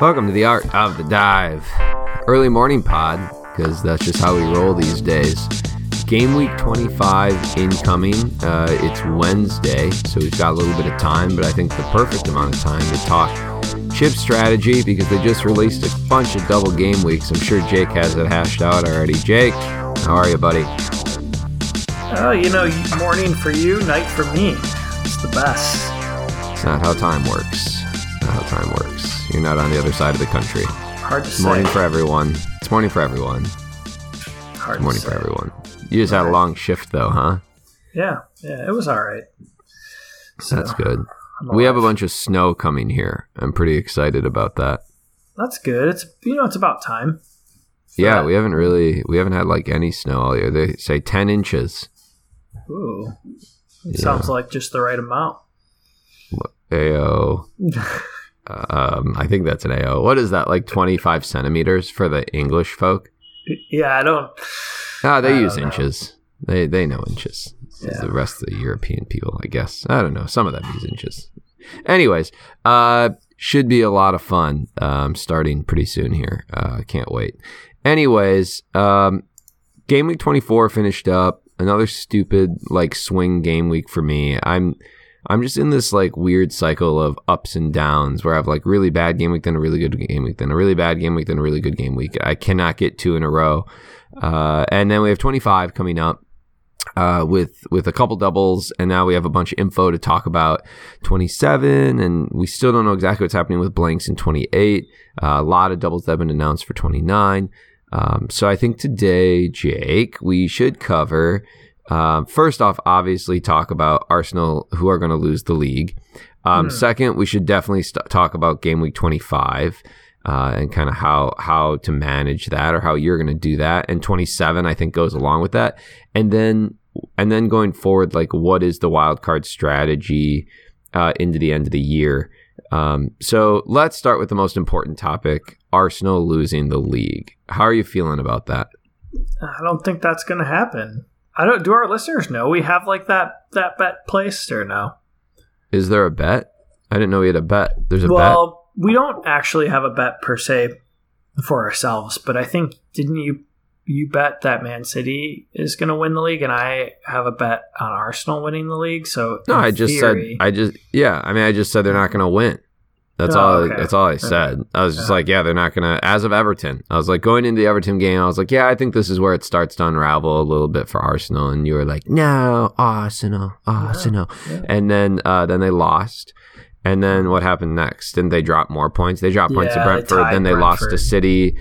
Welcome to the Art of the Dive. Early morning pod, because that's just how we roll these days. Game week 25 incoming. Uh, it's Wednesday, so we've got a little bit of time, but I think the perfect amount of time to talk chip strategy because they just released a bunch of double game weeks. I'm sure Jake has it hashed out already. Jake, how are you, buddy? Oh, you know, morning for you, night for me. It's the best. It's not how time works. Not how time works. You're not on the other side of the country. Hard to It's say. morning for everyone. It's morning for everyone. Hard to Morning for everyone. You just had a long shift though, huh? Yeah, yeah, it was all right. So, That's good. We have a bunch of snow coming here. I'm pretty excited about that. That's good. It's you know, it's about time. Yeah, that. we haven't really we haven't had like any snow all year. They say 10 inches. Ooh, it Yeah. sounds like just the right amount. AO. Um, I think that's an AO. What is that? Like 25 centimeters for the English folk? yeah, I don't. Ah, they I use don't know. inches. They they know inches. Yeah. The rest of the European people, I guess. I don't know. Some of them use inches. Anyways, uh, should be a lot of fun. Um, starting pretty soon here. Uh, can't wait. Anyways, um, game week 24 finished up. Another stupid like swing game week for me. I'm I'm just in this like weird cycle of ups and downs where I have like really bad game week, then a really good game week, then a really bad game week, then a really good game week. I cannot get two in a row. Uh, and then we have 25 coming up uh, with with a couple doubles, and now we have a bunch of info to talk about 27, and we still don't know exactly what's happening with blanks in 28. Uh, a lot of doubles that have been announced for 29. Um, so I think today, Jake, we should cover. Um, first off, obviously, talk about Arsenal, who are going to lose the league. Um, Hmm. Second, we should definitely st- talk about game week 25 uh, and kind of how how to manage that or how you're going to do that. And 27, I think, goes along with that. And then and then going forward, like what is the wild card strategy uh, into the end of the year? Um, so let's start with the most important topic: Arsenal losing the league. How are you feeling about that? I don't think that's going to happen. I don't. Do our listeners know we have like that that bet placed or no? Is there a bet? I didn't know we had a bet. There's a bet. well, we don't actually have a bet per se for ourselves, but I think didn't you you bet that Man City is going to win the league, and I have a bet on Arsenal winning the league. So No, I just theory- said I just yeah. I mean, I just said they're not going to win. That's Oh, all. okay. That's all I said. I was just Yeah. like, yeah, they're not going to. As of Everton, I was like going into the Everton game. I was like, yeah, I think this is where it starts to unravel a little bit for Arsenal. And you were like, no, Arsenal, Arsenal. Yeah. And then uh, then they lost. And then what happened next? Didn't they drop more points? They dropped points to they Brentford. tied then they lost to City.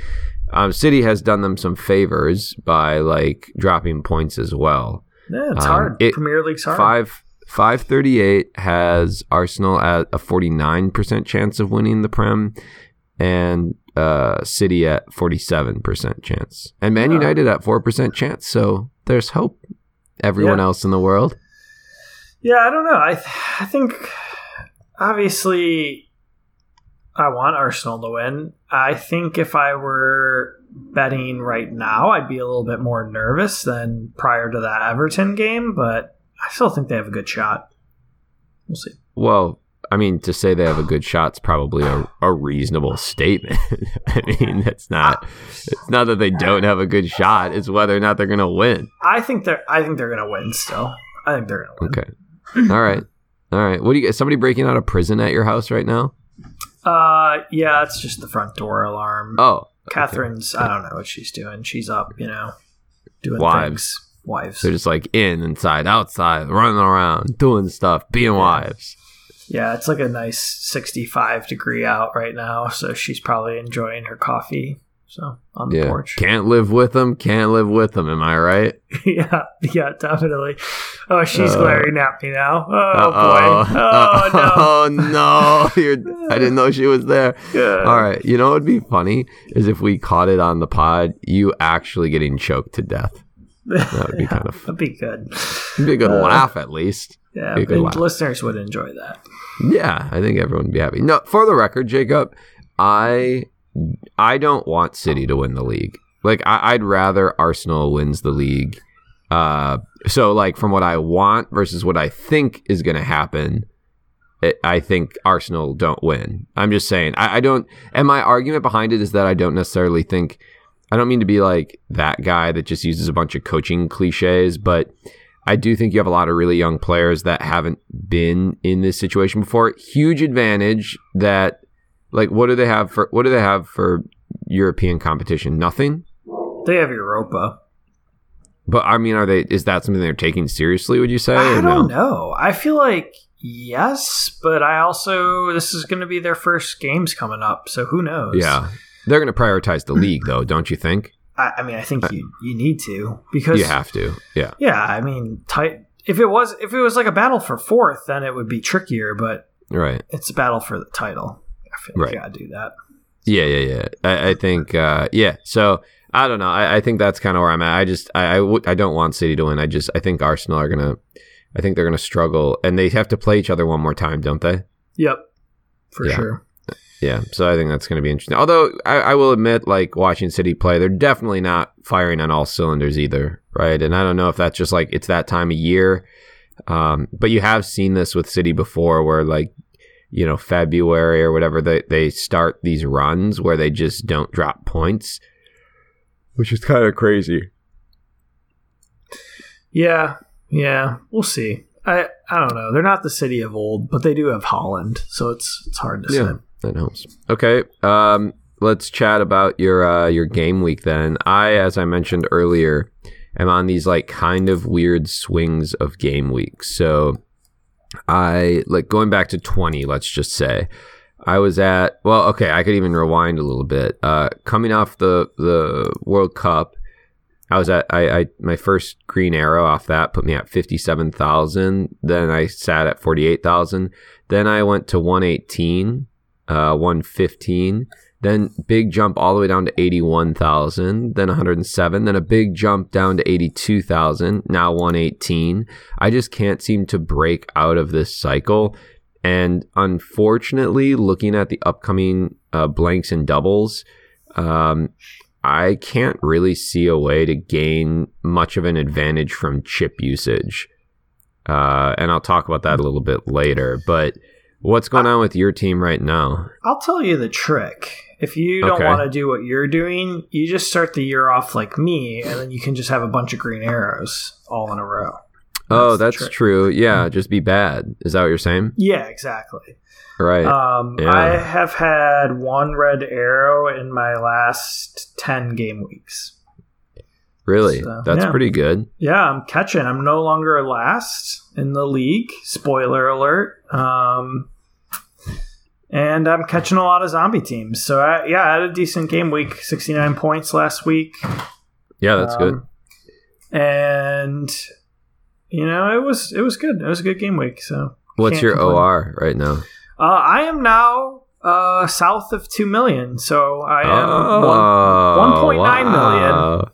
Um, City has done them some favors by like dropping points as well. Yeah, it's Um, hard. it- Premier League's hard. Five five thirty eight has Arsenal at a forty nine percent chance of winning the Prem, and uh, City at forty seven percent chance, and Man. United at four percent chance. So there's hope. Everyone Yeah. else in the world. Yeah, I don't know. I th- I think obviously I want Arsenal to win. I think if I were betting right now, I'd be a little bit more nervous than prior to that Everton game, but I still think they have a good shot. We'll see. Well, I mean, to say they have a good shot's probably a, a reasonable statement. I mean, that's not. It's not that they don't have a good shot. It's whether or not they're going to win. I think they're I think they're gonna win still. I think they're gonna win. Okay. All right. All right. What do you? Is somebody breaking out of prison at your house right now? Uh yeah, it's just the front door alarm. Oh, Catherine's I don't know what she's doing. She's up, you know, doing Wives. things. Wives. They're just like in, inside, outside, running around, doing stuff, being wives. Yeah, it's like a nice 65 degree out right now, so she's probably enjoying her coffee. So on the Yeah. porch. Can't live with them, can't live with them. Am I right? yeah, yeah, definitely. Oh, she's Uh, glaring at me now. Oh Uh-oh. boy. Oh no. Oh, no. You're, I didn't know she was there. no. All right. You know what would be funny is if we caught it on the pod, you actually getting choked to death. That would be kind of That'd be good. It'd be a good Uh, laugh at least. Yeah, listeners would enjoy that. Yeah, I think everyone would be happy. No, for the record, Jacob, I I don't want City to win the league. Like I, I'd rather Arsenal wins the league. Uh, so like from what I want versus what I think is going to happen, I think Arsenal don't win. I'm just saying. I, I don't. And my argument behind it is that I don't necessarily think. I don't mean to be like that guy that just uses a bunch of coaching cliches, but I do think you have a lot of really young players that haven't been in this situation before. Huge advantage that, like, what do they have for what do they have for European competition? Nothing. They have Europa. But I mean, are they? Is that something they're taking seriously? Would you say? I don't no? know. I feel like yes, but I also this is going to be their first games coming up, so who knows? Yeah, they're going to prioritize the league, though, don't you think? I, I mean, I think you you need to because You have to. Yeah. yeah, I mean, tight. If it was if it was like a battle for fourth, then it would be trickier. But Right. it's a battle for the title. I feel Right. you gotta do that. Yeah, yeah, yeah. I, I think, uh, yeah. So I don't know. I, I think that's kind of where I'm at. I just, I, I, w- I don't want City to win. I just, I think Arsenal are gonna, I think they're gonna struggle, and they have to play each other one more time, don't they? Yep, for Yeah. sure. Yeah. So I think that's gonna be interesting. Although I, I will admit, like watching City play, they're definitely not firing on all cylinders either, right? And I don't know if that's just like it's that time of year. Um, but you have seen this with City before, where like you know February or whatever they they start these runs where they just don't drop points, which is kind of crazy. Yeah, yeah, we'll see. I I don't know. They're not the city of old, but they do have Haaland, so it's it's hard to Yeah. say. That helps. Okay. Um, let's chat about your uh, your game week then. I, as I mentioned earlier, am on these like kind of weird swings of game weeks. So I like going back to twenty. Let's just say I was at well, okay. I could even rewind a little bit. Uh, coming off the the World Cup. I was at I, I my first green arrow off that put me at fifty seven thousand. Then I sat at forty eight thousand. Then I went to one eighteen uh, 115 then big jump all the way down to 81,000 then 107 then a big jump down to 82,000 now 118 I just can't seem to break out of this cycle. And unfortunately looking at the upcoming uh, blanks and doubles um, I can't really see a way to gain much of an advantage from chip usage. Uh, and I'll talk about that a little bit later but What's going on with your team right now? I'll tell you the trick. If you don't Okay. want to do what you're doing, you just start the year off like me, and then you can just have a bunch of green arrows all in a row. oh, the that's true. Yeah, just be bad. Is that what you're saying? Yeah, exactly. Right. Um, Yeah. I have had one red arrow in my last 10 game weeks. really? so, that's yeah. pretty good. Yeah, I'm catching. I'm no longer last in the league. Spoiler alert. Um, and I'm catching a lot of zombie teams. So, I, yeah, I had a decent game week 69 points last week. Yeah, that's good. Um, And, you know, it was it was good. It was a good game week. So, What's your complain. OR right now? uh, I am now uh, south of 2 million. So, I am oh, 1.9 million. wow.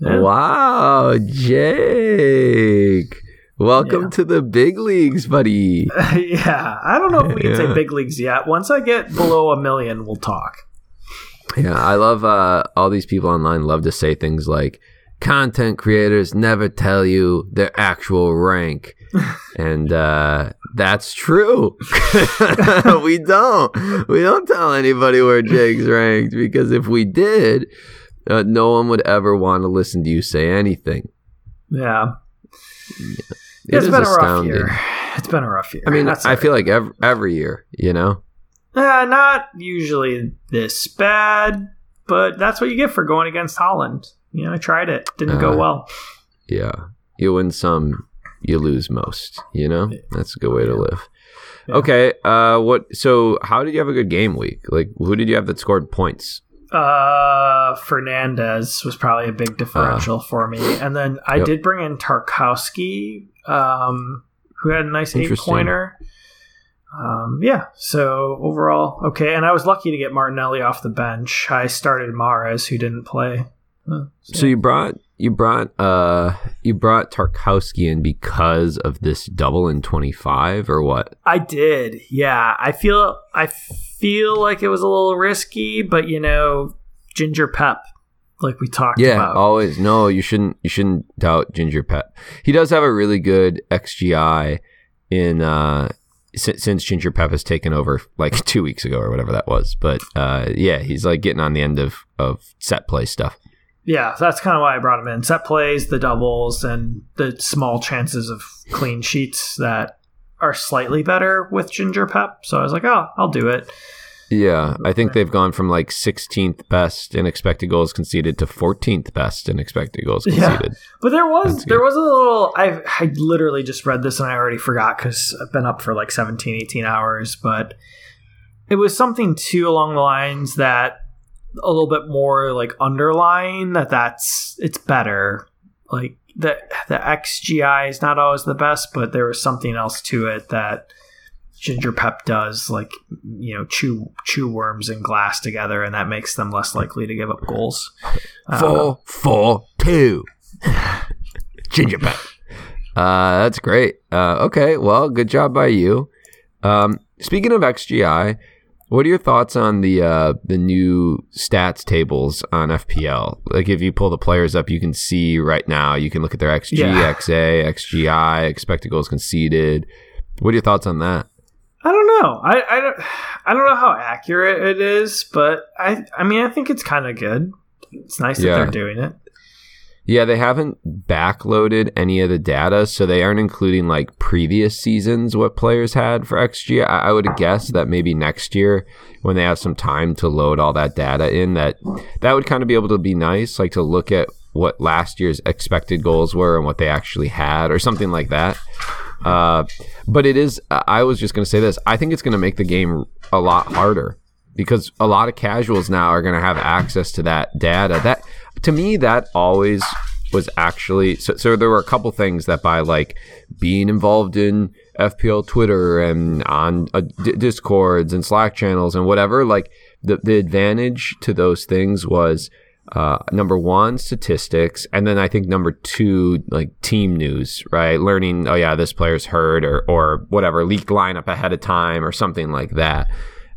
Yeah. Wow, Jake. Welcome Yeah. to the big leagues, buddy. yeah, I don't know if we can say big leagues yet. Once I get below a million, we'll talk. Yeah, I love uh, all these people online love to say things like content creators never tell you their actual rank. and uh, that's true. we don't. We don't tell anybody where Jake's ranked because if we did, uh, no one would ever want to listen to you say anything. Yeah, It it's been a rough year. It's been a rough year. I mean, That's I feel like every, every year, you know? Uh, not usually this bad, but that's what you get for going against Haaland. You know, I tried it, didn't go Uh, well. Yeah. You win some, you lose most, you know? That's a good way to live. Yeah. Okay. Uh, what? So, how did you have a good game week? Like, who did you have that scored points? Uh, Fernandez was probably a big differential for me, and then I Uh. Yep. did bring in Tarkowski, um, who had a nice eight pointer. Um, yeah, so overall okay, and I was lucky to get Martinelli off the bench. I started Mares, who didn't play. Uh, So you brought you brought uh you brought Tarkowski in because of this double in twenty five or what? I did. Yeah, I feel I feel like it was a little risky, but you know, Ginger Pep, like we talked Yeah, about. always. No, you shouldn't. You shouldn't doubt Ginger Pep. He does have a really good xGI in uh since, since Ginger Pep has taken over like two weeks ago or whatever that was. But uh, yeah, he's like getting on the end of of set play stuff. Yeah, so that's kind of why I brought him in. Set plays, the doubles, and the small chances of clean sheets that are slightly better with Ginger Pep. So I was like, oh, I'll do it. Yeah, I think they've gone from like 16th best in expected goals conceded to 14th best in expected goals conceded. Yeah. But there was there was a little I I literally just read this and I already forgot cuz I've been up for like 17 18 hours, but it was something too along the lines that a little bit more like underlying that that's it's better. Like the the XGI is not always the best, but there was something else to it that ginger pep does like you know chew chew worms and glass together and that makes them less likely to give up goals four four two ginger pep uh, that's great uh, okay well good job by you um, speaking of xgi what are your thoughts on the uh, the new stats tables on FPL? Like, if you pull the players up, you can see right now. You can look at their XG, yeah. XA, XGI, expected goals conceded. What are your thoughts on that? I don't know. I, I don't I don't know how accurate it is, but I I mean I think it's kind of good. It's nice that they're doing it. Yeah, they haven't backloaded any of the data, so they aren't including like previous seasons what players had for XG. I, I would guess that maybe next year, when they have some time to load all that data in, that that would kind of be able to be nice, like to look at what last year's expected goals were and what they actually had, or something like that. Uh, but it is. I was just going to say this. I think it's going to make the game a lot harder because a lot of casuals now are going to have access to that data. That to me, that always was actually so. So there were a couple things that by like being involved in FPL Twitter and on uh, d- discords and Slack channels and whatever. Like the the advantage to those things was uh, number one, statistics, and then I think number two, like team news, right? Learning, oh yeah, this player's hurt or or whatever, leaked lineup ahead of time or something like that.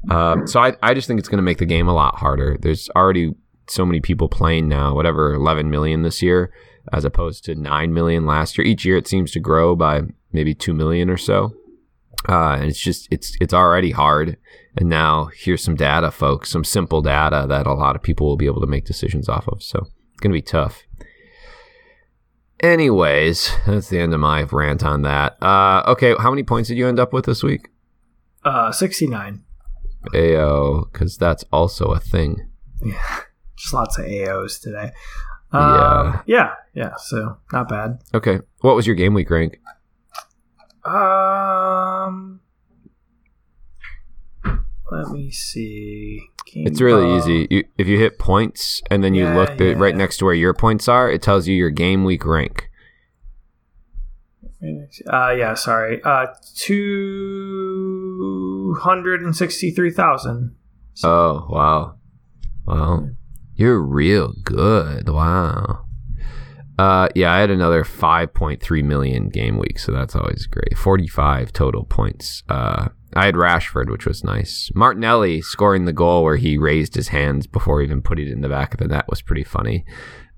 Um, so I I just think it's going to make the game a lot harder. There's already so many people playing now, whatever, 11 million this year, as opposed to 9 million last year. Each year it seems to grow by maybe 2 million or so. Uh, and it's just it's it's already hard. And now here's some data, folks, some simple data that a lot of people will be able to make decisions off of. So it's gonna be tough. Anyways, that's the end of my rant on that. Uh, okay, how many points did you end up with this week? Uh, sixty nine. AO, because that's also a thing. Yeah, just lots of AOs today. Uh, yeah, yeah, yeah. So not bad. Okay, what was your game week rank? Um, let me see. Game it's really ball. easy. You, if you hit points and then you yeah, look yeah. right next to where your points are, it tells you your game week rank. Uh, yeah, sorry. Uh, two hundred and sixty-three thousand. Oh wow, wow, you're real good. Wow. Uh, yeah, I had another 5.3 million game week, so that's always great. 45 total points. Uh, I had Rashford, which was nice. Martinelli scoring the goal where he raised his hands before even putting it in the back of the net was pretty funny.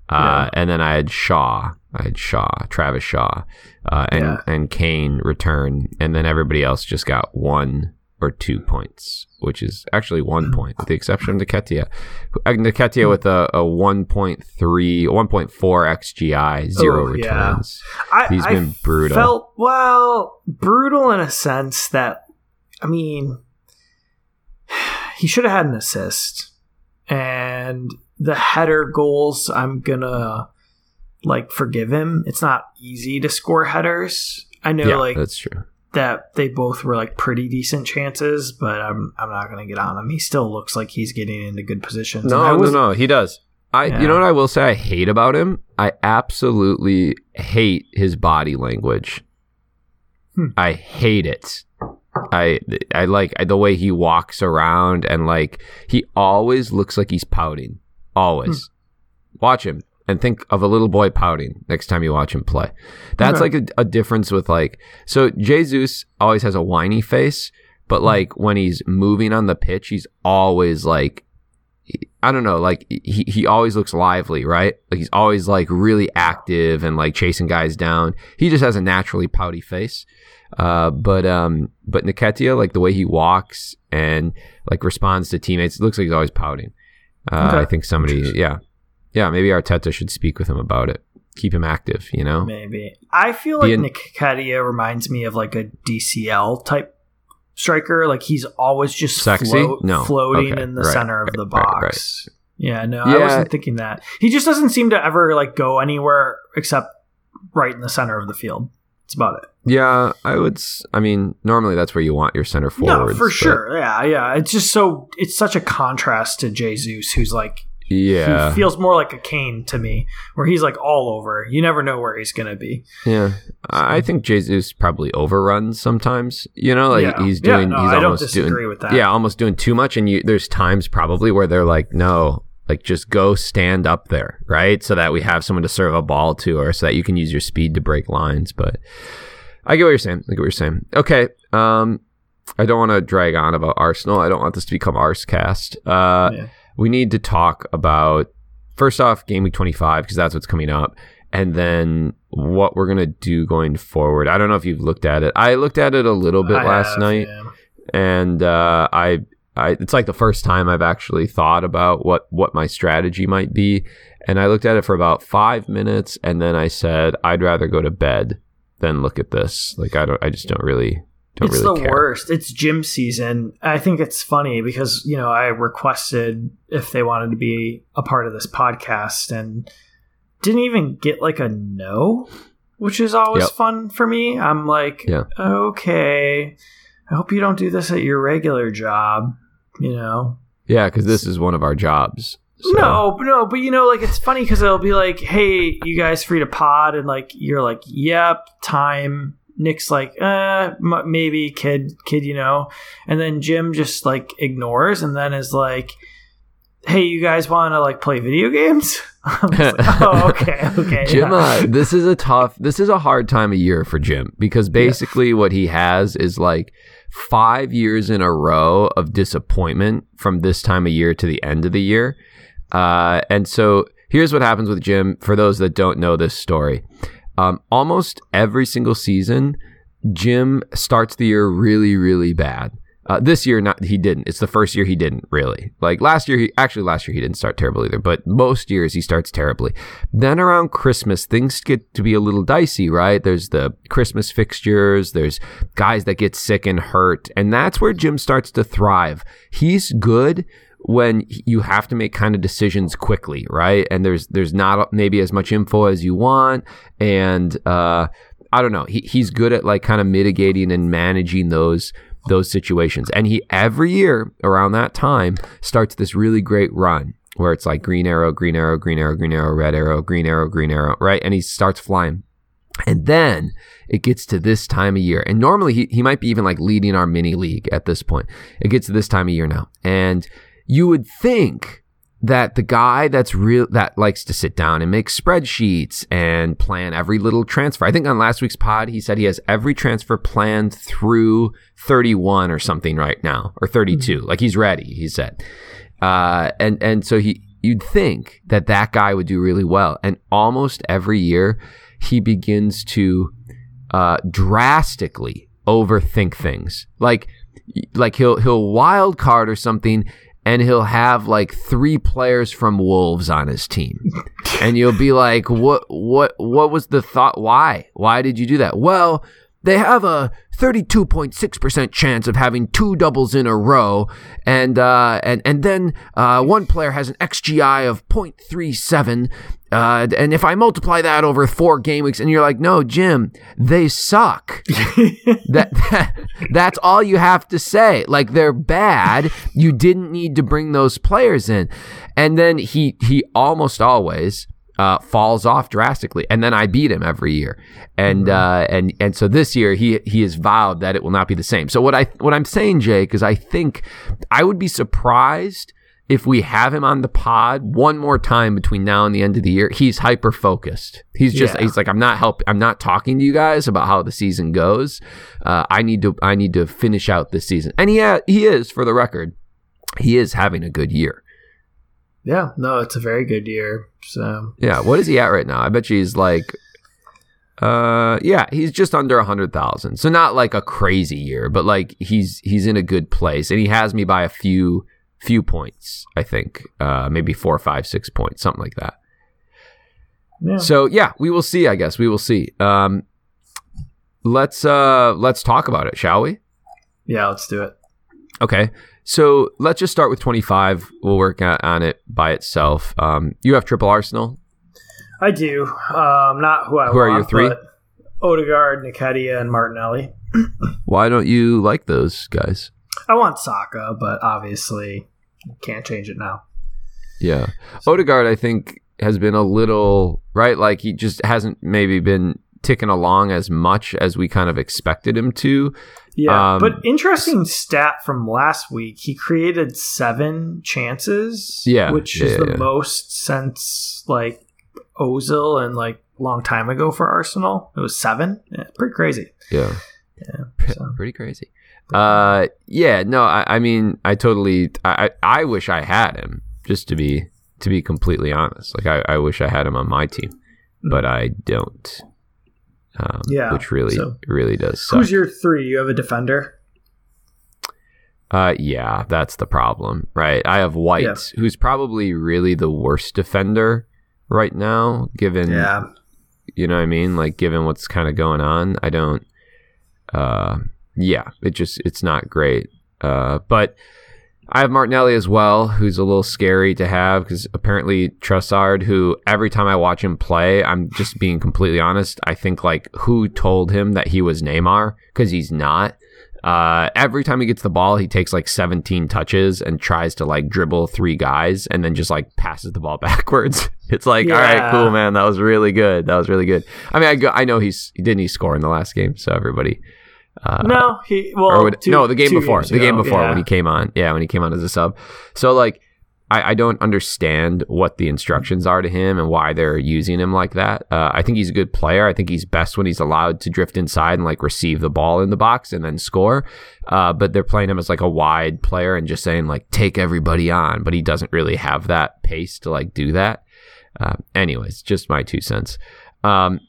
Uh, yeah. And then I had Shaw. I had Shaw, Travis Shaw, uh, and yeah. and Kane return, and then everybody else just got one or two points, which is actually one point, with the exception of Nketiah. Uh, Nketiah with a, a 1.3, 1.4 XGI, zero oh, returns. Yeah. He's I, been brutal. Felt, well, brutal in a sense that, I mean, he should have had an assist. And the header goals, I'm going to like forgive him. It's not easy to score headers. I know, yeah, like that's true that they both were like pretty decent chances, but I'm I'm not gonna get on him. He still looks like he's getting into good positions. No, was, no, no, he does. I yeah. you know what I will say I hate about him? I absolutely hate his body language. Hmm. I hate it. I I like the way he walks around and like he always looks like he's pouting. Always. Hmm. Watch him and think of a little boy pouting next time you watch him play. That's okay. like a, a, difference with like so Jesus always has a whiny face, but like when he's moving on the pitch, he's always like I don't know, like he he always looks lively, right? Like he's always like really active and like chasing guys down. He just has a naturally pouty face. Uh, but um, but Nketiah, like the way he walks and like responds to teammates, it looks like he's always pouting. Uh, Okay. I think somebody, yeah, yeah, maybe Arteta should speak with him about it. Keep him active, you know. Maybe. I feel like Being- Nketiah reminds me of like a DCL type striker. Like he's always just Sexy? float- No. floating Okay. in the Right, center of the right, right. box. Yeah, no, I wasn't thinking that. He just doesn't seem to ever like go anywhere except right in the center of the field. That's about it. Yeah, I would. I mean, normally that's where you want your center forward. no, for sure. Yeah, yeah. It's just so it's such a contrast to Jesus, who's like Yeah, he feels more like a Kane to me, where he's like all over. You never know where he's gonna be. yeah. I I think Jesus probably overruns sometimes. You know, like yeah. he's Yeah, doing. no, he's I don't almost disagree doing. with that. Yeah, almost doing too much, and you there's times probably where they're like, no, like just go stand up there, right, so that we have someone to serve a ball to, or so that you can use your speed to break lines. But I get what you're saying. I get what you're saying. Okay. Um, I don't want to drag on about Arsenal. I don't want this to become Arsecast. Uh, Yeah. We need to talk about first off game week 25 because that's what's coming up and then what we're going to do going forward. I don't know if you've looked at it. I looked at it a little bit I last have, night yeah. and uh, I, I it's like the first time i've actually thought about what what my strategy might be and i looked at it for about five minutes and then i said i'd rather go to bed than look at this. Like i don't i just don't really don't it's really the care worst. It's gym season. I think it's funny because you know I requested if they wanted to be a part of this podcast and didn't even get like a no, which is always Yep. fun for me. I'm like, Yeah. okay, I hope you don't do this at your regular job. You know, yeah because this is one of our jobs so. no, no, but you know, like it's funny because it'll be like, "Hey, you guys free to pod?" And like you're like, "Yep, time." Nick's like, "Uh, m- maybe, kid, kid, you know," and then Jim just like ignores, and then is like, "Hey, you guys want to like play video games?" Like, oh, okay, okay. Jim, yeah. uh, this is a tough, this is a hard time of year for Jim because basically what he has is like five years in a row of disappointment from this time of year to the end of the year. Uh, and so here's what happens with Jim for those that don't know this story. Um, almost every single season, Jim starts the year really, really bad. Uh, this year, not he didn't. It's the first year he didn't really. Like last year, he actually last year he didn't start terribly either. But most years he starts terribly. Then around Christmas, things get to be a little dicey, right? There's the Christmas fixtures. There's guys that get sick and hurt, and that's where Jim starts to thrive. He's good when you have to make kind of decisions quickly, right? And there's there's not maybe as much info as you want, and uh, I don't know. He he's good at like kind of mitigating and managing those those situations. And he every year around that time starts this really great run where it's like green arrow, green arrow, green arrow, green arrow, red arrow, green arrow, green arrow, right? And he starts flying. And then it gets to this time of year. And normally he, he might be even like leading our mini league at this point. It gets to this time of year now. And you would think that the guy that's real that likes to sit down and make spreadsheets and plan every little transfer. I think on last week's pod he said he has every transfer planned through 31 or something right now or 32. Like he's ready, he said. Uh, and and so he you'd think that that guy would do really well. And almost every year he begins to uh, drastically overthink things. Like like he'll he'll wild card or something and he'll have like three players from Wolves on his team. and you'll be like, "What what what was the thought why? Why did you do that?" Well, they have a 32.6% chance of having two doubles in a row and uh, and and then uh, one player has an xgi of 0.37 uh, and if I multiply that over four game weeks, and you're like, no, Jim, they suck. that, that that's all you have to say. Like they're bad. You didn't need to bring those players in, and then he he almost always uh, falls off drastically, and then I beat him every year, and uh, and and so this year he he has vowed that it will not be the same. So what I what I'm saying, Jake, is I think I would be surprised if we have him on the pod one more time between now and the end of the year, he's hyper focused. He's just Yeah. he's like I'm not help I'm not talking to you guys about how the season goes. Uh, I need to I need to finish out this season, and he ha- he is for the record, he is having a good year. Yeah, no, it's a very good year. So Yeah, what is he at right now? I bet he's like Uh, yeah, he's just under a hundred thousand. So not like a crazy year, but like he's he's in a good place, and he has me by a few few points. I think, uh, maybe four, five, six points, something like that. Yeah. So yeah, we will see. I guess we will see. Um, let's uh let's talk about it, shall we? yeah, let's do it. Okay. So let's just start with 25. We'll work on it by itself. Um, you have triple Arsenal. I do. Um, not who I Who are your three? Odegaard, Nketiah, and Martinelli. Why don't you like those guys? I want Saka, but obviously can't change it now. Yeah. Odegaard, I think, has been a little, right? Like he just hasn't maybe been ticking along as much as we kind of expected him to. Yeah, Um, but interesting stat from last week. He created seven chances. Yeah, which yeah, is the yeah. most since like Ozil and like a long time ago for Arsenal. It was seven. Yeah, pretty crazy. Yeah. Yeah, so. Pretty crazy. Uh, yeah, no, I, I mean, I totally, I, I I wish I had him just to be, to be completely honest. Like I, I wish I had him on my team, but I don't. Um, Yeah, which really, so- really does suck. Who's your three? You have a defender. Uh, yeah, that's the problem, right? I have White, Yeah. who's probably really the worst defender right now, given Yeah, you know what I mean? Like, given what's kind of going on, I don't. Uh, yeah, it just it's not great. Uh, but I have Martinelli as well, who's a little scary to have because apparently Trossard, who every time I watch him play, I'm just being completely honest. I think like who told him that he was Neymar because he's not. Uh, every time he gets the ball, he takes like 17 touches and tries to like dribble three guys and then just like passes the ball backwards. It's like, all right, cool, man. That was really good. That was really good. I mean, I, go, I know he's he didn't he score in the last game, so everybody. Uh, no, he well, would, two- no, the game before, the game before yeah. when he came on, yeah, when he came on as a sub. So like, I, I don't understand what the instructions are to him and why they're using him like that. Uh, I think he's a good player. I think he's best when he's allowed to drift inside and like receive the ball in the box and then score. Uh, but they're playing him as like a wide player and just saying like take everybody on, but he doesn't really have that pace to like do that. Uh, anyways, just my two cents. Um,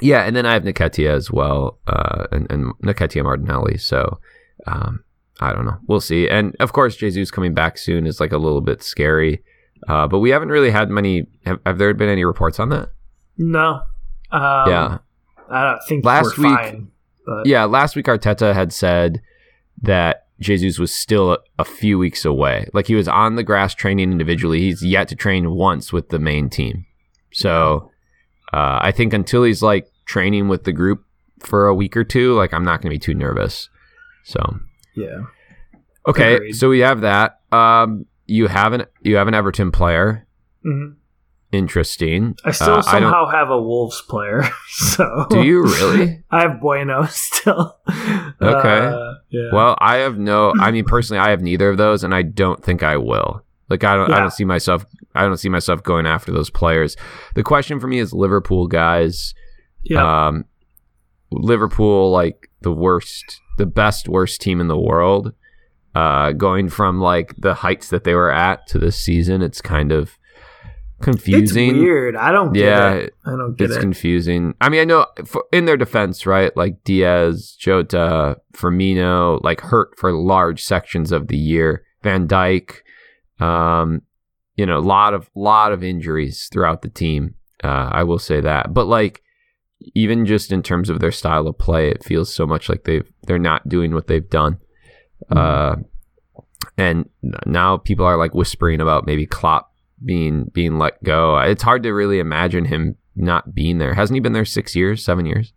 yeah, and then I have Nketiah as well, uh, and, and Nketiah Martinelli. So um, I don't know. We'll see. And of course, Jesus coming back soon is like a little bit scary. Uh, but we haven't really had many. Have, have there been any reports on that? No, um, yeah. I don't think Last week- fine. Yeah. Last week, Arteta had said that Jesus was still a, a few weeks away. Like he was on the grass training individually. He's yet to train once with the main team. So uh, I think until he's like training with the group for a week or two, like I'm not going to be too nervous. So yeah, okay, Agreed. so we have that. Um, you have an you have an Everton player. Mhm. Interesting. I still Uh, I somehow have a Wolves player. So Do you really? I have Bueno still. Okay. Uh, yeah. Well, I have no. I mean, personally, I have neither of those, and I don't think I will. Like, I don't. I don't see myself. I don't see myself going after those players. The question for me is Liverpool guys. yeah. Um, Liverpool, like the worst, the best, worst team in the world. Uh, going from like the heights that they were at to this season, it's kind of it's confusing. weird. I don't get Yeah, it. I don't get it's it. confusing. I mean, I know for, in their defense, right? Like Diaz, Jota, Firmino, like hurt for large sections of the year. Van Dijk, um, you know, a lot of lot of injuries throughout the team. Uh, I will say that, but like even just in terms of their style of play, it feels so much like they've they're not doing what they've done. Uh, and now people are like whispering about maybe Klopp being being let go. It's hard to really imagine him not being there. Hasn't he been there six years, seven years?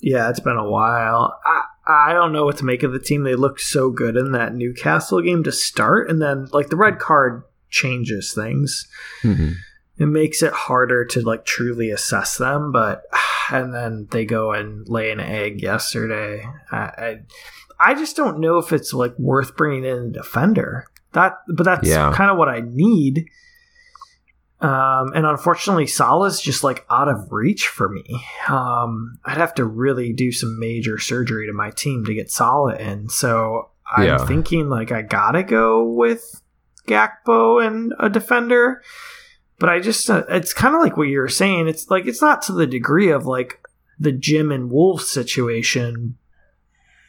Yeah, it's been a while. I I don't know what to make of the team. They looked so good in that Newcastle game to start, and then like the red card changes things. Mm-hmm. It makes it harder to like truly assess them. But and then they go and lay an egg yesterday. I I, I just don't know if it's like worth bringing in a defender. That but that's Yeah. kind of what I need. Um, and unfortunately, Salah's just like out of reach for me. Um, I'd have to really do some major surgery to my team to get Salah in. So I'm Yeah. thinking like I gotta go with Gakpo and a defender. But I just, uh, it's kind of like what you were saying. It's like, it's not to the degree of like the Jim and Wolf situation,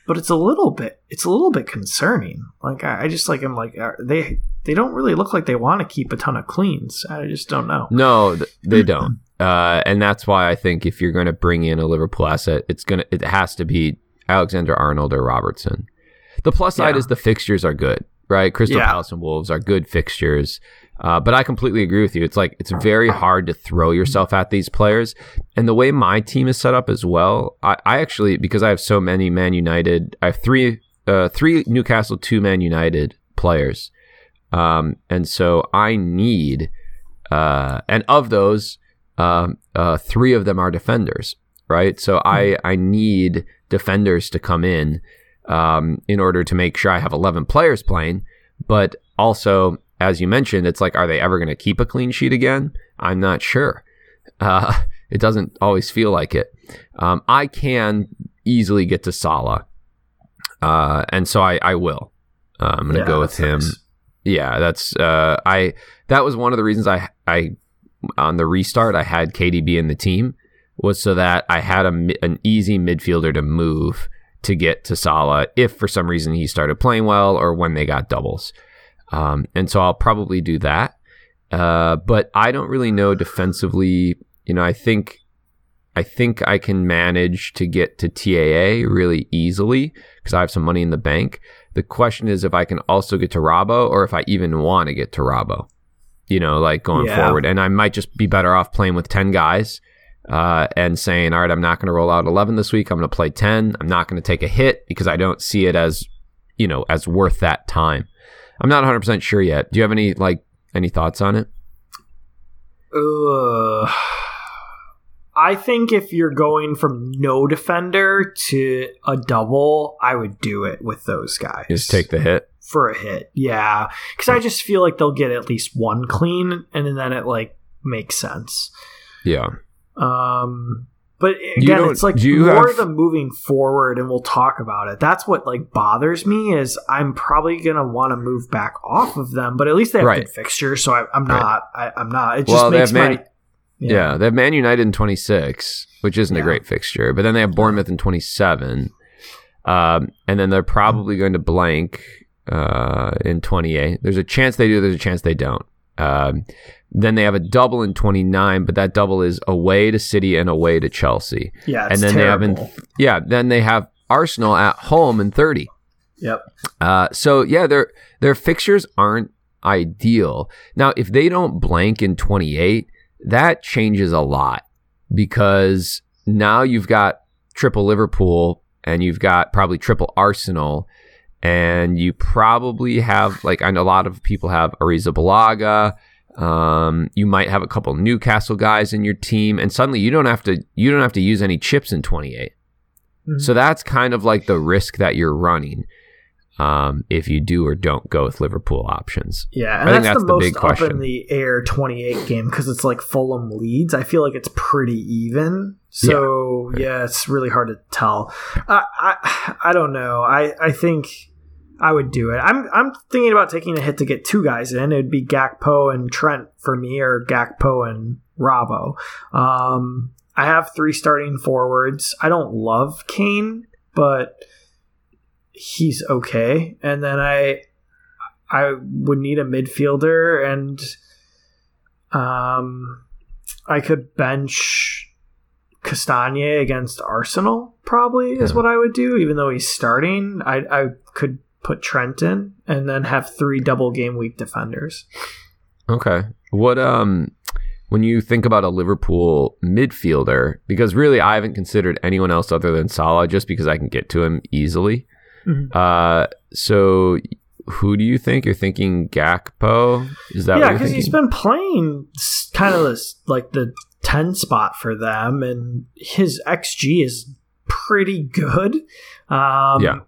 but it's a little bit it's a little bit concerning. Like I, I just like I'm like they they don't really look like they want to keep a ton of cleans. I just don't know. No, they don't. Uh, and that's why I think if you're going to bring in a Liverpool asset, it's gonna it has to be Alexander Arnold or Robertson. The plus side Yeah. is the fixtures are good, right? Crystal Yeah. Palace and Wolves are good fixtures. Uh, but I completely agree with you. It's like it's very hard to throw yourself at these players, and the way my team is set up as well. I, I actually because I have so many Man United, I have three, uh, three Newcastle, two Man United players, um, and so I need, uh, and of those, um, uh, three of them are defenders, right? So I I need defenders to come in um, in order to make sure I have 11 players playing. But also, as you mentioned, it's like, are they ever going to keep a clean sheet again? I'm not sure. Uh, it doesn't always feel like it. Um, I can easily get to Salah, uh, and so I, I will. Uh, I'm going to Yeah, go with him. nice. Yeah, that's uh, I. That was one of the reasons I I on the restart I had KDB in the team was so that I had a, an easy midfielder to move to get to Salah if for some reason he started playing well or when they got doubles. Um, and so I'll probably do that. Uh, but I don't really know defensively. You know, I think I think I can manage to get to TAA really easily because I have some money in the bank. The question is if I can also get to Robbo or if I even want to get to Robbo. You know, like going Yeah. forward, and I might just be better off playing with ten guys uh, and saying, all right, I'm not going to roll out 11 this week. I'm going to play 10. I'm not going to take a hit because I don't see it as, you know, as worth that time. I'm not 100% sure yet. Do you have any, like, any thoughts on it? Ugh. I think if you're going from no defender to a double, I would do it with those guys. Just take the hit. for a hit. Yeah, because I just feel like they'll get at least one clean, and then it like makes sense. Yeah. Um, but again, it's like more have- the moving forward, and we'll talk about it. That's what like bothers me is I'm probably gonna want to move back off of them, but at least they have Right. good fixtures, so I, I'm Right. not. I, I'm not. It just they makes Man- my Yeah. They have Man United in 26, which isn't a great fixture. But then they have Bournemouth in 27. Um, and then they're probably going to blank uh, in 28. There's a chance they do, there's a chance they don't. Um, then they have a double in 29, but that double is away to City and away to Chelsea. yeah. and then terrible. they have in, yeah, then they have Arsenal at home in 30. Yep. Uh, so yeah, their their fixtures aren't ideal. Now, if they don't blank in 28, that changes a lot because now you've got triple Liverpool and you've got probably triple Arsenal, and you probably have like I know a lot of people have Arrizabalaga. Um, you might have a couple Newcastle guys in your team, and suddenly you don't have to you don't have to use any chips in 28. Mhm. So that's kind of like the risk that you're running um, if you do or don't go with Liverpool options. Yeah, and I think that's, that's the, the most big up question. in the air 28 game because it's like Fulham leads. I feel like it's pretty even. So yeah, it's really hard to tell. I, I I don't know. I I think I would do it. I'm I'm thinking about taking a hit to get two guys in. It'd be Gakpo and Trent for me, or Gakpo and Robbo. Um, I have three starting forwards. I don't love Kane, but he's okay. And then I I would need a midfielder and um I could bench Castagne against Arsenal probably is Yeah. what I would do even though he's starting I I could put Trent in and then have three double game week defenders. Okay. What um when you think about a Liverpool midfielder, because really I haven't considered anyone else other than Salah just because I can get to him easily. Mhm. Uh so who do you think you're thinking Gakpo? Is that yeah, because he's been playing kind of this like the ten spot for them, and his xG is pretty good. Um, Yeah.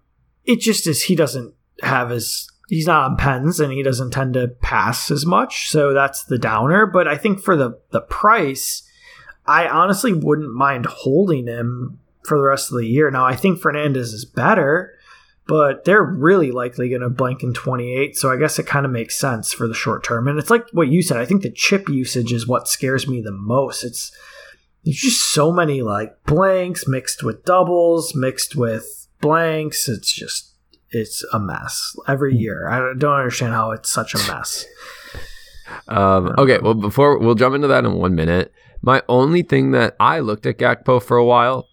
it just is he doesn't have his he's not on pens and he doesn't tend to pass as much, so that's the downer. But I think for the the price, I honestly wouldn't mind holding him for the rest of the year. Now I think Fernandez is better but they're really likely going to blank in 28 so i guess it kind of makes sense for the short term and it's like what you said i think the chip usage is what scares me the most it's there's just so many like blanks mixed with doubles, mixed with blanks. It's just it's a mess every year. I don't understand how it's such a mess. Um, okay, well, before we'll jump into that in one minute. My only thing that I looked at Gakpo for a while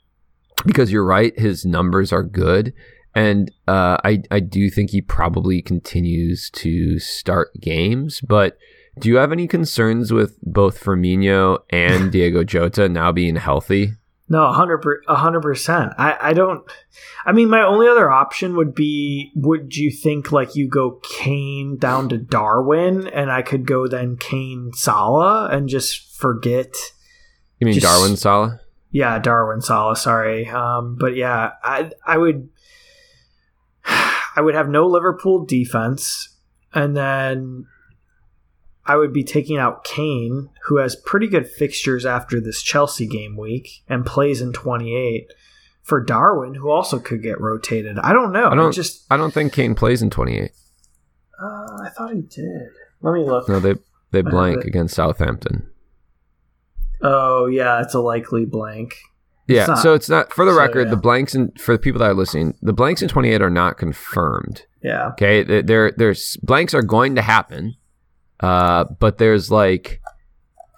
because you're right, his numbers are good, and uh, I I do think he probably continues to start games. But do you have any concerns with both Firmino and Diego Jota now being healthy? No, hundred percent. I I don't. I mean, my only other option would be: Would you think like you go Kane down to Darwin, and I could go then Kane Salah and just forget. You mean Just- Darwin Salah? Yeah, Darwin Salah. Sorry, um, but yeah, I I would I would have no Liverpool defense, and then I would be taking out Kane, who has pretty good fixtures after this Chelsea game week and plays in 28. For Darwin, who also could get rotated. I don't know. I don't- I just I don't think Kane plays in 28. uh, I thought he did. Let me look. No, they they blank against Southampton. Oh yeah, it's a likely blank. Yeah, not- so it's not for the so, record. yeah. The blanks and for the people that are listening, the blanks in 28 are not confirmed. Yeah. Okay, There- there there's blanks are going to happen, uh, but there's like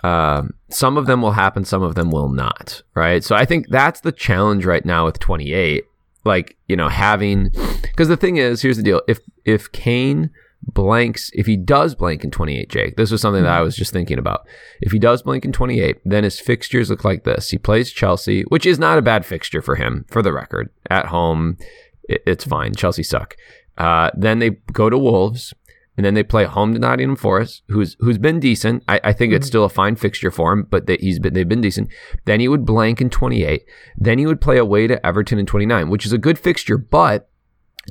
um, some of them will happen, some of them will not. Right. So I think that's the challenge right now with 28. Like you know having because the thing is, here's the deal: if if Kane blanks, if he does blank in 28, Jake, this was something that I was just thinking about. If he does blank in 28, then his fixtures look like this: he plays Chelsea, which is not a bad fixture for him, for the record. At home, it, it's fine. Chelsea suck. Uh, then they go to Wolves, and then they play home to Nottingham Forest, who's who's been decent. I, I think it's still a fine fixture for him, but they, he's been they've been decent. Then he would blank in 28. Then he would play away to Everton in 29, which is a good fixture, but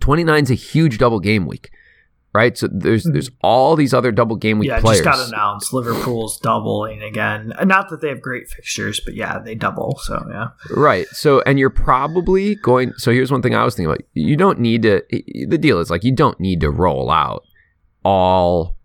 29 is a huge double game week, right? So there's there's all these other double game week yeah, players. just got announced. Liverpool's doubling again. Not that they have great fixtures, but yeah, they double. So yeah, Right. So, and you're probably going. So, here's one thing I was thinking about. You don't need to. The deal is like you don't need to roll out all,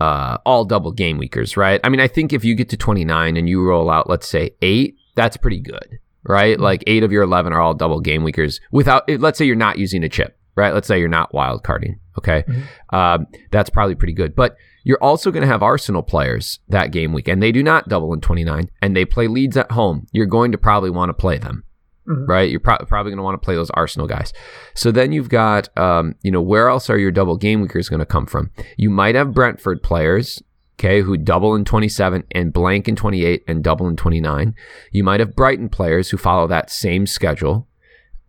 uh, all double game weekers, right? I mean, I think if you get to 29 and you roll out, let's say eight, that's pretty good, right? Like eight of your 11 are all double game weekers without. Let's say you're not using a chip, right? Let's say you're not wild carding. Okay, um, that's probably pretty good, but. You're also going to have Arsenal players that game week, and they do not double in 29, and they play Leeds at home. You're going to probably want to play them, Mhm. right? You're pro- probably going to want to play those Arsenal guys. So then you've got, um, you know, where else are your double game weekers going to come from? You might have Brentford players, okay, who double in 27 and blank in 28 and double in 29. You might have Brighton players who follow that same schedule.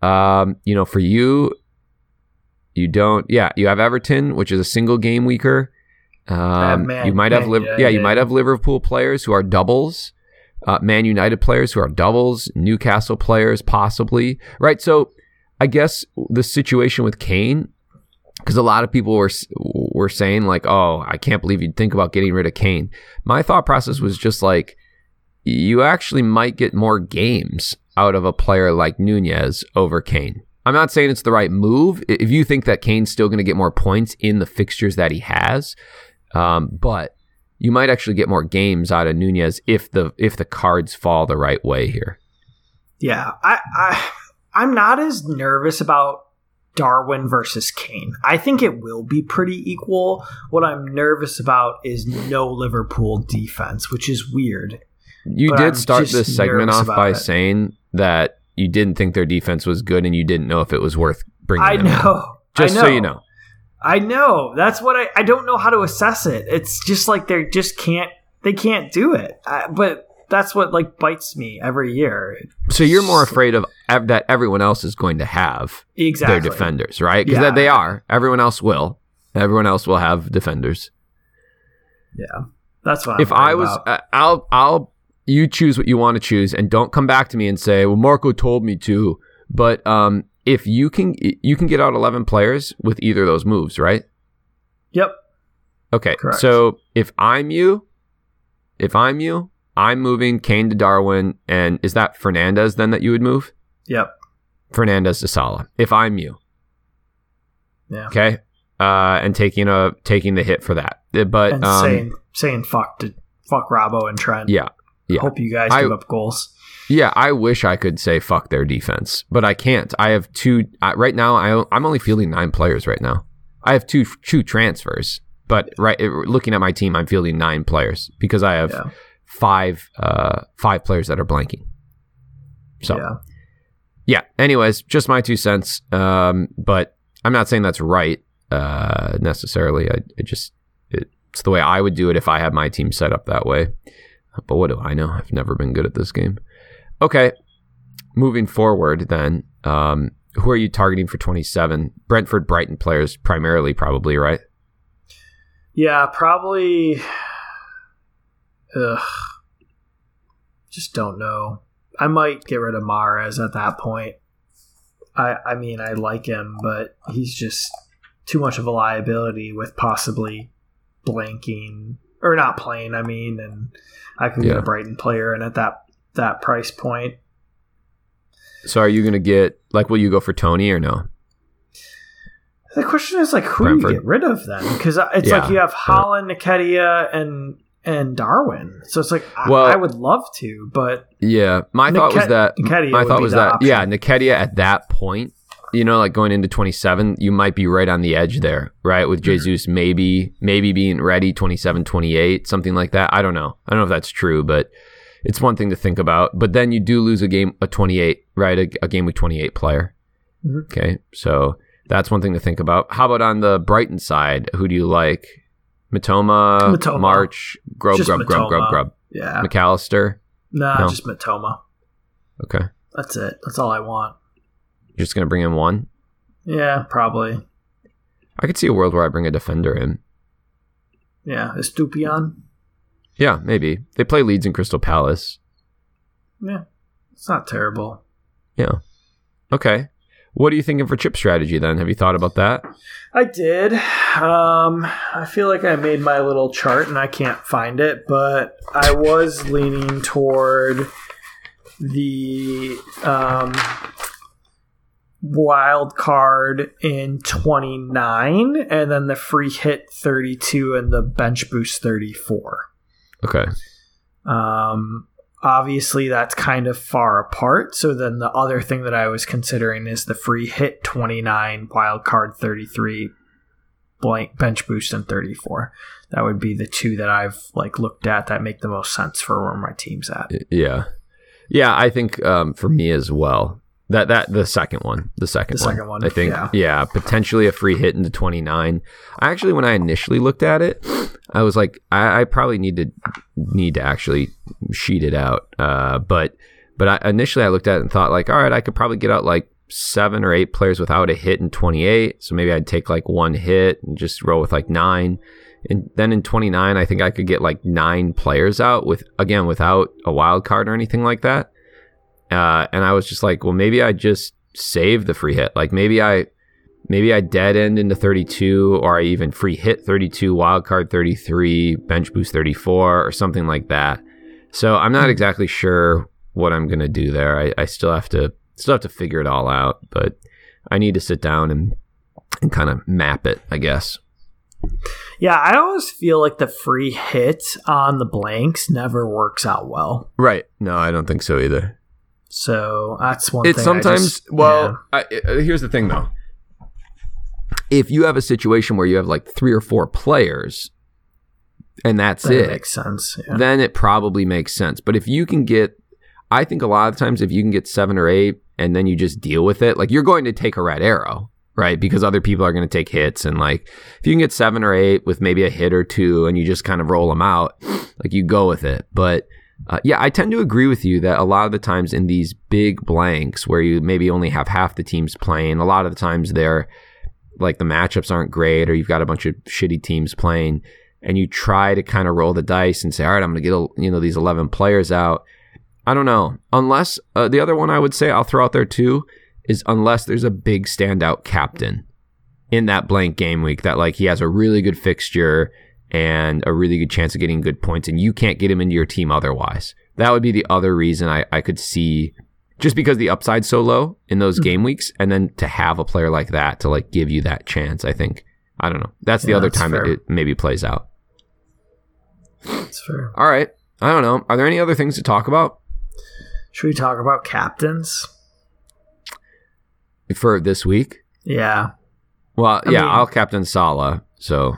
Um, you know, for you, you don't, yeah, you have Everton, which is a single game weaker. Um, Man- you might have, Man Liv- yeah, you might have Liverpool players who are doubles, uh, Man United players who are doubles, Newcastle players possibly, right? So, I guess the situation with Kane, because a lot of people were were saying like, "Oh, I can't believe you'd think about getting rid of Kane." My thought process was just like, you actually might get more games out of a player like Nunez over Kane. I'm not saying it's the right move. If you think that Kane's still going to get more points in the fixtures that he has, um, but you might actually get more games out of Nunez if the if the cards fall the right way here. yeah. I, I I'm not as nervous about Darwin versus Kane. I think it will be pretty equal. What I'm nervous about is no Liverpool defense, which is weird. You did I'm start this segment off by it. saying that you didn't think their defense was good and you didn't know if it was worth bringing I them in. know. Just I so you know. I know. That's what I. I don't know how to assess it. It's just like they just can't. They can't do it. I, but that's what like bites me every year. So you're more afraid of ev- that everyone else is going to have Exactly. their defenders, right? Because Yeah. they are. Everyone else will. Everyone else will have defenders. Yeah. That's what. if I'm I was, uh, I'll, I'll, you choose what you want to choose, and don't come back to me and say, "Well, Marco told me to." But um, if you can, you can get out eleven players with either of those moves, right? Yep. Okay. Correct. So if I'm you, if I'm you, I'm moving Kane to Darwin, and is that Fernandez then that you would move? Yep. Fernandez to Salah. If I'm you, Yeah. okay, uh, and taking a taking the hit for that, Uh, but And um, saying saying fuck to fuck Robbo and Trent. yeah, yeah. Hope you guys I- give up goals. Yeah, I wish I could say fuck their defense, but I can't. I have two I, right now. I I'm only fielding nine players right now. I have two two transfers, but right looking at my team, I'm fielding nine players because I have Yeah. five uh five players that are blanking. So Yeah. yeah. Anyways, just my two cents. Um, but I'm not saying that's right uh, necessarily. I it just it, it's the way I would do it if I had my team set up that way. But what do I know? I've never been good at this game. Okay, moving forward, then, um, who are you targeting for 27? Brentford, Brighton players primarily, probably, right? Yeah, probably. Ugh. Just don't know. I might get rid of Mares at that point. I I mean I like him, but he's just too much of a liability with possibly blanking or not playing. I mean, and I could get a Brighton player, and at that that price point, So are you going to get like? Will you go for Toney or no? The question is like, who do you get rid of then? Because it's Yeah. like you have Haaland, Nketiah, and and Darwin. So it's like Well- I would love to, but Yeah, my thought was that Nketiah my thought was that option. yeah, Nketiah at that point, you know, like going into 27, you might be right on the edge there, right? With Mm-hmm. Jesus maybe maybe being ready 27, 28, something like that. I don't know. I don't know if that's true, but it's one thing to think about. But then you do lose a game a 28, right? A, a game week 28 player. Mhm. Okay. So that's one thing to think about. How about on the Brighton side? Who do you like? Mitoma, Mitoma. March, Grub, Grub, Grub, Grub, Grub, yeah, Mac Allister. nah, no. just Mitoma. Okay. That's it. That's all I want. You're just going to bring in one? Yeah, probably. I could see a world where I bring a defender in. Yeah, Estupiñán. Yeah, maybe. They play Leeds and Crystal Palace. Yeah, it's not terrible. Yeah. Okay. What are you thinking for chip strategy then? Have you thought about that? I did. Um, I feel like I made my little chart and I can't find it, but I was leaning toward the um, wild card in 29 and then the free hit 32 and the bench boost 34. Okay. Um, obviously, that's kind of far apart. So then the other thing that I was considering is the free hit 29, wild card 33, blank bench boost and 34. That would be the two that I've like looked at that make the most sense for where my team's at. Yeah. Yeah, I think um, for me as well. That that the second one, the second The one. one, I think yeah. yeah. potentially a free hit into 29. I actually when I initially looked at it, I was like I, I probably need to need to actually sheet it out. Uh, but but I, initially I looked at it and thought like all right, I could probably get out like seven or eight players without a hit in 28. So maybe I'd take like one hit and just roll with like nine. And then in 29, I think I could get like nine players out with, again, without a wild card or anything like that. Uh, and I was just like, well, maybe I just save the free hit. Like maybe I, maybe I dead end into 32 or I even free hit 32, wild card 33, bench boost 34 or something like that. So I'm not exactly sure what I'm going to do there. I, I still have to, still have to figure it all out, but I need to sit down and, and kind of map it, I guess. Yeah, I always feel like the free hit on the blanks never works out well. Right. No, I don't think so either. So that's one It's thing. I sometimes just- well. I, uh, here's the thing, though. If you have a situation where you have like three or four players, and that's yeah, that it, makes sense. Yeah. then it probably makes sense. But if you can get, I think a lot of times if you can get seven or eight, and then you just deal with it, like you're going to take a red arrow, right? Because other people are going to take hits, and like if you can get seven or eight with maybe a hit or two, and you just kind of roll them out, like you go with it. But uh, yeah, I tend to agree with you that a lot of the times in these big blanks where you maybe only have half the teams playing, a lot of the times they're like the matchups aren't great, or you've got a bunch of shitty teams playing, and you try to kind of roll the dice and say, all right, I'm going to get you know these 11 players out. I don't know, unless uh, the other one I would say I'll throw out there too is unless there's a big standout captain in that blank game week that like he has a really good fixture and a really good chance of getting good points, and you can't get him into your team otherwise. That would be the other reason I, I could see just because the upside's so low in those mm-hmm. game weeks, and then to have a player like that to like give you that chance, I think I don't know. That's the Yeah, other that's time it, it maybe plays out. That's fair. All right. I don't know. Are there any other things to talk about? Should we talk about captains? For this week? Yeah. Well, I yeah, mean- I'll captain Salah. So,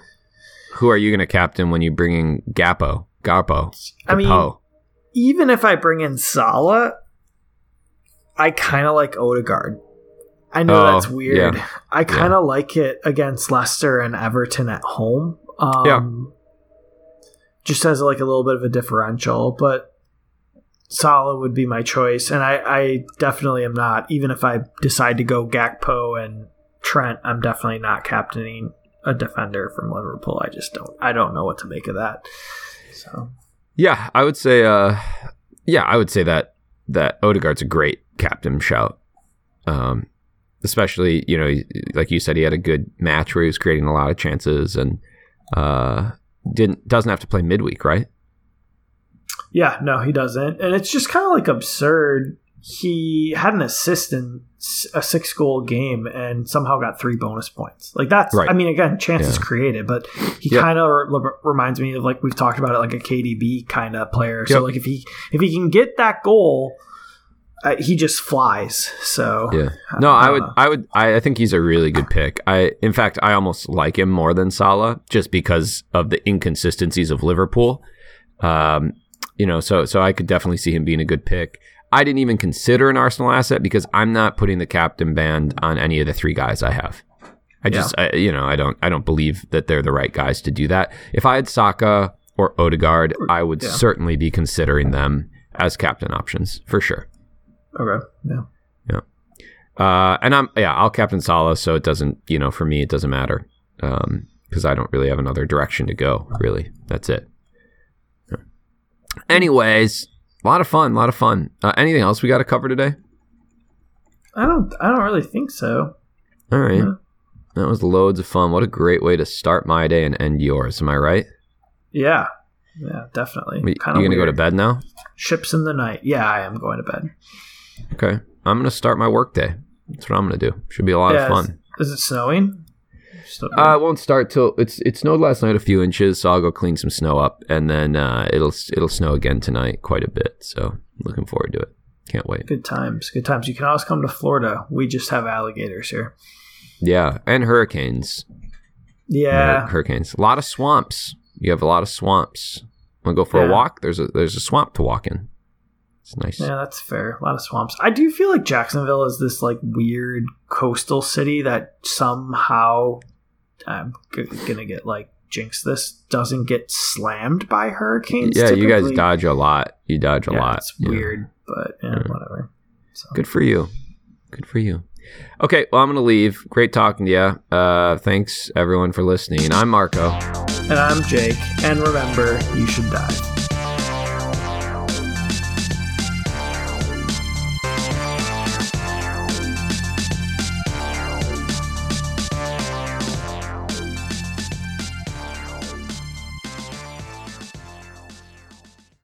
who are you going to captain when you bring in Gapo? Garpo? I mean, Gapo? even if I bring in Salah, I kind of like Odegaard. I know Oh, that's weird. yeah. I kind of like it against Leicester and Everton at home. Um, Just as like a little bit of a differential, but Salah would be my choice, and I, I definitely am not. Even if I decide to go Gakpo and Trent, I'm definitely not captaining a defender from Liverpool. I just don't. I don't know what to make of that. So Yeah, I would say. Uh, yeah, I would say that that Odegaard's a great captain shout. Um, especially you know, like you said, he had a good match where he was creating a lot of chances and uh, didn't doesn't have to play midweek, right? Yeah, no, he doesn't. And it's just kind of like absurd. He had an assist in a six goal game and somehow got three bonus points. Like that's, Right. I mean, again, chances Yeah. created, but he Yep. kind of re- reminds me of like we've talked about it, like a KDB kind of player. So like if he if he can get that goal, uh, he just flies. So Yeah. No, I would, Uh, I would, I, I think he's a really good pick. I, in fact, I almost like him more than Salah just because of the inconsistencies of Liverpool. Um, you know, so so I could definitely see him being a good pick. I didn't even consider an Arsenal asset because I'm not putting the captain band on any of the three guys I have. I just, I, you know, I don't, I don't believe that they're the right guys to do that. If I had Saka or Odegaard, I would Yeah. certainly be considering them as captain options for sure. okay, yeah, Yeah. Uh, and I'm yeah, I'll captain Salah, so it doesn't you know for me it doesn't matter because I don't really have another direction to go. Really, that's it. Anyways, a lot of fun, a lot of fun. Uh, anything else we got to cover today? I don't, I don't really think so. All right, that was loads of fun. What a great way to start my day and end yours. Am I right? Yeah, yeah, definitely. You Kind of gonna go to bed now? Ships in the night. Yeah, I am going to bed. Okay, I'm gonna start my work day. That's what I'm gonna do. Should be a lot Yeah, of fun. Is it snowing? Still- Uh, it won't start till it's it snowed last night a few inches, so I'll go clean some snow up, and then uh, it'll it'll snow again tonight quite a bit. So looking forward to it. Can't wait. Good times. Good times. You can always come to Florida. We just have alligators here. Yeah, and hurricanes. Yeah. Hur- hurricanes. A lot of swamps. You have a lot of swamps. Want to go for a walk? There's a there's a swamp to walk in. It's nice. Yeah, that's fair. A lot of swamps. I do feel like Jacksonville is this like weird coastal city that somehow I'm g- gonna get like jinx this doesn't get slammed by hurricanes. Yeah, you guys dodge a lot. You dodge a Yeah, lot. It's you know. weird, but yeah, Yeah. whatever. So. Good for you. Good for you. Okay, well, I'm going to leave. Great talking to you. Uh, thanks, everyone, for listening. I'm Marco. And I'm Jake. And remember, you should die.